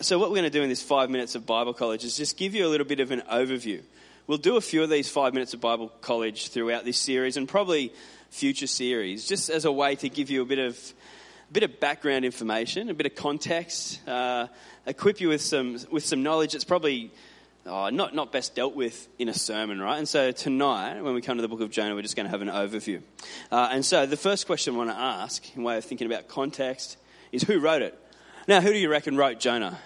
so, what we're going to do in this five minutes of Bible college is just give you a little bit of an overview. We'll do a few of these five minutes of Bible college throughout this series and probably future series, just as a way to give you a bit of a bit of background information, a bit of context, uh, equip you with some with some knowledge that's probably oh, not not best dealt with in a sermon, right? And so tonight, when we come to the book of Jonah, we're just going to have an overview. Uh, and so the first question I want to ask, in way of thinking about context, is who wrote it? Now, who do you reckon wrote Jonah?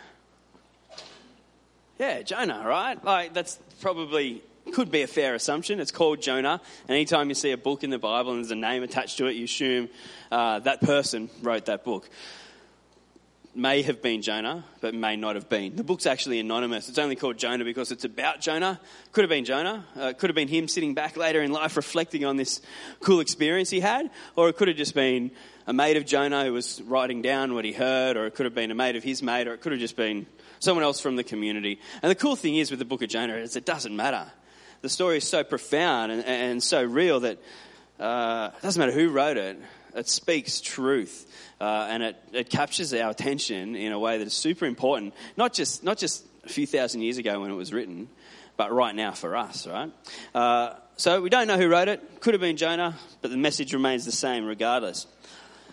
Yeah, Jonah, right? Like, that's probably could be a fair assumption. It's called Jonah. And anytime you see a book in the Bible and there's a name attached to it, you assume uh, that person wrote that book. May have been Jonah, but may not have been. The book's actually anonymous. It's only called Jonah because it's about Jonah. Could have been Jonah. Uh, could have been him sitting back later in life reflecting on this cool experience he had. Or it could have just been a mate of Jonah who was writing down what he heard. Or it could have been a mate of his mate. Or it could have just been someone else from the community. And the cool thing is with the book of Jonah is it doesn't matter. The story is so profound and, and so real that uh, it doesn't matter who wrote it. It speaks truth uh, and it, it captures our attention in a way that is super important. Not just not just a few thousand years ago when it was written, but right now for us. Right. Uh, so we don't know who wrote it. Could have been Jonah, but the message remains the same regardless.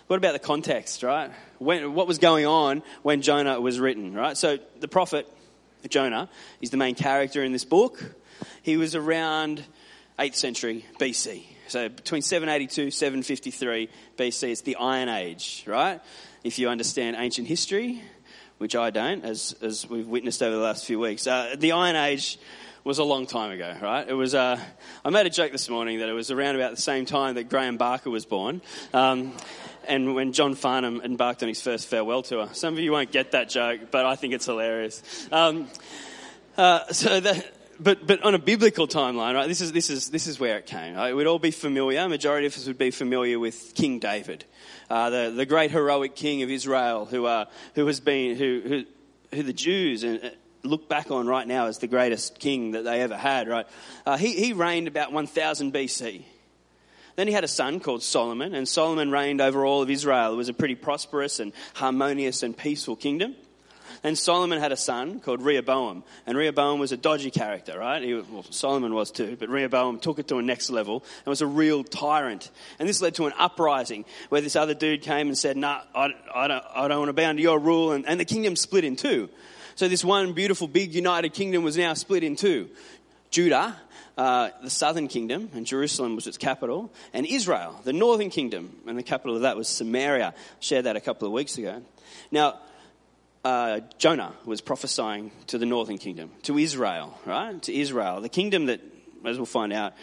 What about the context, right? When, what was going on when Jonah was written, right? So the prophet Jonah is the main character in this book. He was around 8th century BC. So between 782 753 BC, it's the Iron Age, right? If you understand ancient history, which I don't, as, as we've witnessed over the last few weeks. Uh, the Iron Age was a long time ago, right? It was. Uh, I made a joke this morning that it was around about the same time that Graham Barker was born, um, and when John Farnham embarked on his first farewell tour. Some of you won't get that joke, but I think it's hilarious. Um, uh, so but, but on a biblical timeline, right, this is, this is, this is where it came. Right? We'd all be familiar, majority of us would be familiar with King David, uh, the, the great heroic king of Israel who, uh, who has been, who, who, who the Jews uh, look back on right now as the greatest king that they ever had, right? Uh, he, he reigned about 1000 BC. Then he had a son called Solomon, and Solomon reigned over all of Israel. It was a pretty prosperous and harmonious and peaceful kingdom. And Solomon had a son called Rehoboam. And Rehoboam was a dodgy character, right? He, well, Solomon was too, but Rehoboam took it to a next level and was a real tyrant. And this led to an uprising where this other dude came and said, nah, I, I don't, I don't want to bow under your rule. And, and the kingdom split in two. So this one beautiful, big, united kingdom was now split in two. Judah, uh, the southern kingdom, and Jerusalem was its capital, and Israel, the northern kingdom, and the capital of that was Samaria. I shared that a couple of weeks ago. Now, uh, Jonah was prophesying to the northern kingdom, to Israel, right? To Israel, the kingdom that, as we'll find out,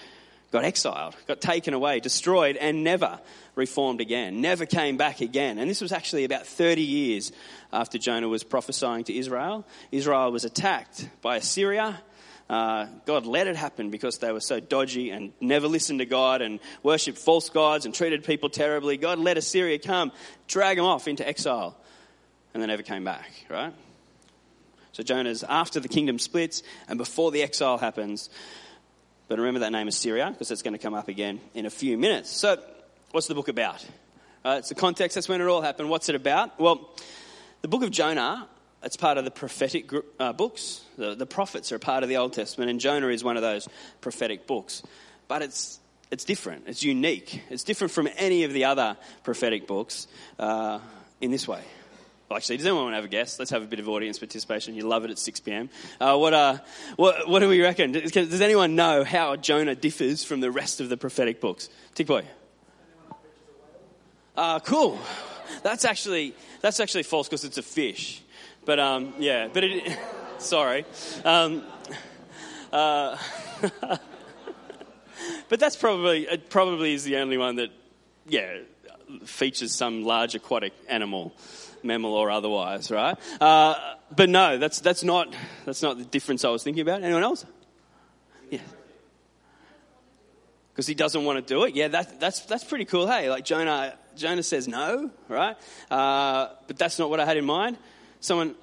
got exiled, got taken away, destroyed, and never reformed again, never came back again. And this was actually about 30 years after Jonah was prophesying to Israel. Israel was attacked by Assyria. Uh, God let it happen because they were so dodgy and never listened to God and worshipped false gods and treated people terribly. God let Assyria come, drag them off into exile and they never came back, right? So Jonah's after the kingdom splits and before the exile happens. But remember that name Assyria because it's going to come up again in a few minutes. So, what's the book about? Uh, it's the context, that's when it all happened. What's it about? Well, the book of Jonah, it's part of the prophetic group, uh, books. The, the prophets are a part of the Old Testament, and Jonah is one of those prophetic books. But it's, it's different, it's unique. It's different from any of the other prophetic books uh, in this way. Actually, does anyone want to have a guess? Let's have a bit of audience participation. You love it at 6 p.m. Uh, what, uh, what, what do we reckon? Does, does anyone know how Jonah differs from the rest of the prophetic books? Tick boy. Uh, cool. That's actually, that's actually false because it's a fish. But um, yeah, but it, sorry. Um, uh, but that's probably, it probably is the only one that, yeah, features some large aquatic animal mammal or otherwise, right? Uh, but no, that's, that's, not, that's not the difference I was thinking about. Anyone else? Yeah. Because he doesn't want to do it. Yeah, that, that's, that's pretty cool. Hey, like Jonah, Jonah says no, right? Uh, but that's not what I had in mind. Someone,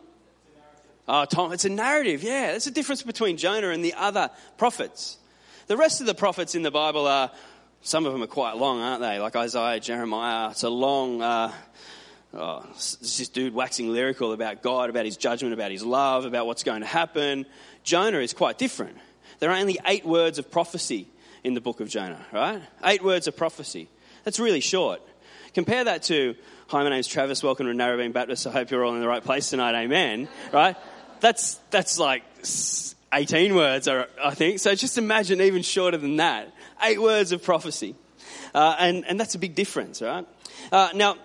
Oh, Tom, it's a narrative. Yeah, there's a difference between Jonah and the other prophets. The rest of the prophets in the Bible are, some of them are quite long, aren't they? Like Isaiah, Jeremiah. It's a long, uh, oh, it's this dude waxing lyrical about God, about his judgment, about his love, about what's going to happen. Jonah is quite different. There are only eight words of prophecy in the book of Jonah, right? Eight words of prophecy. That's really short. Compare that to, hi, my name's Travis, welcome to Narrabeen Baptist, I hope you're all in the right place tonight, amen, right? That's, that's like 18 words, I think. So just imagine even shorter than that. Eight words of prophecy. Uh, and, and that's a big difference, right? Uh, now,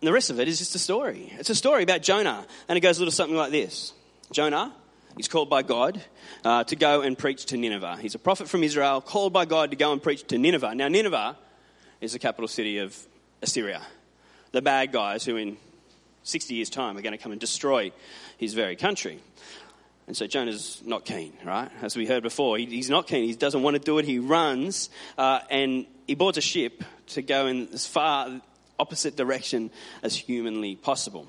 the rest of it is just a story. It's a story about Jonah, and it goes a little something like this Jonah, he's called by God uh, to go and preach to Nineveh. He's a prophet from Israel, called by God to go and preach to Nineveh. Now, Nineveh is the capital city of Assyria, the bad guys who, in 60 years' time, are going to come and destroy his very country. And so Jonah's not keen, right? As we heard before, he, he's not keen. He doesn't want to do it. He runs uh, and he boards a ship to go in as far opposite direction as humanly possible.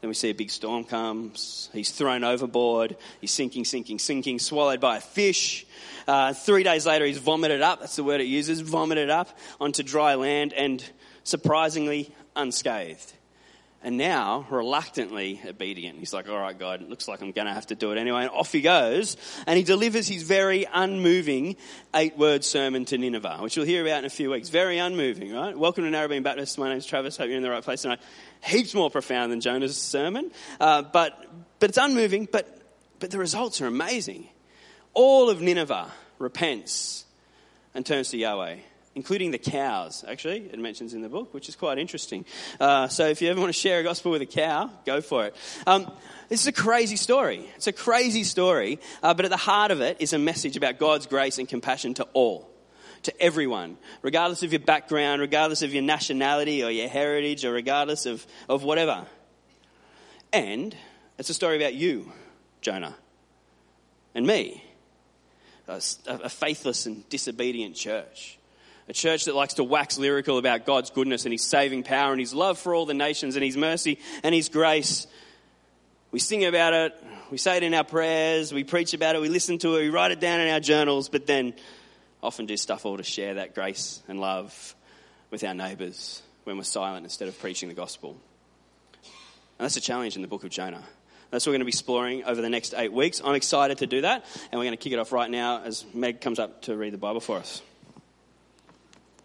Then we see a big storm comes. He's thrown overboard. He's sinking, sinking, sinking, swallowed by a fish. Uh, three days later, he's vomited up. That's the word it uses vomited up onto dry land and surprisingly unscathed and now reluctantly obedient. He's like, all right, God, it looks like I'm going to have to do it anyway. And off he goes, and he delivers his very unmoving eight word sermon to Nineveh, which we'll hear about in a few weeks. Very unmoving, right? Welcome to Narrabeen Baptist. My name's Travis. Hope you're in the right place tonight. Heaps more profound than Jonah's sermon, uh, but, but it's unmoving, but, but the results are amazing. All of Nineveh repents and turns to Yahweh including the cows, actually, it mentions in the book, which is quite interesting. Uh, so if you ever want to share a gospel with a cow, go for it. Um, this is a crazy story. It's a crazy story, uh, but at the heart of it is a message about God's grace and compassion to all. To everyone, regardless of your background, regardless of your nationality or your heritage, or regardless of, of whatever. And it's a story about you, Jonah, and me, a, a faithless and disobedient church a church that likes to wax lyrical about God's goodness and His saving power and His love for all the nations and His mercy and His grace. We sing about it, we say it in our prayers, we preach about it, we listen to it, we write it down in our journals, but then often do stuff all to share that grace and love with our neighbours when we're silent instead of preaching the gospel. And that's a challenge in the book of Jonah. That's what we're going to be exploring over the next eight weeks. I'm excited to do that, and we're going to kick it off right now as Meg comes up to read the Bible for us.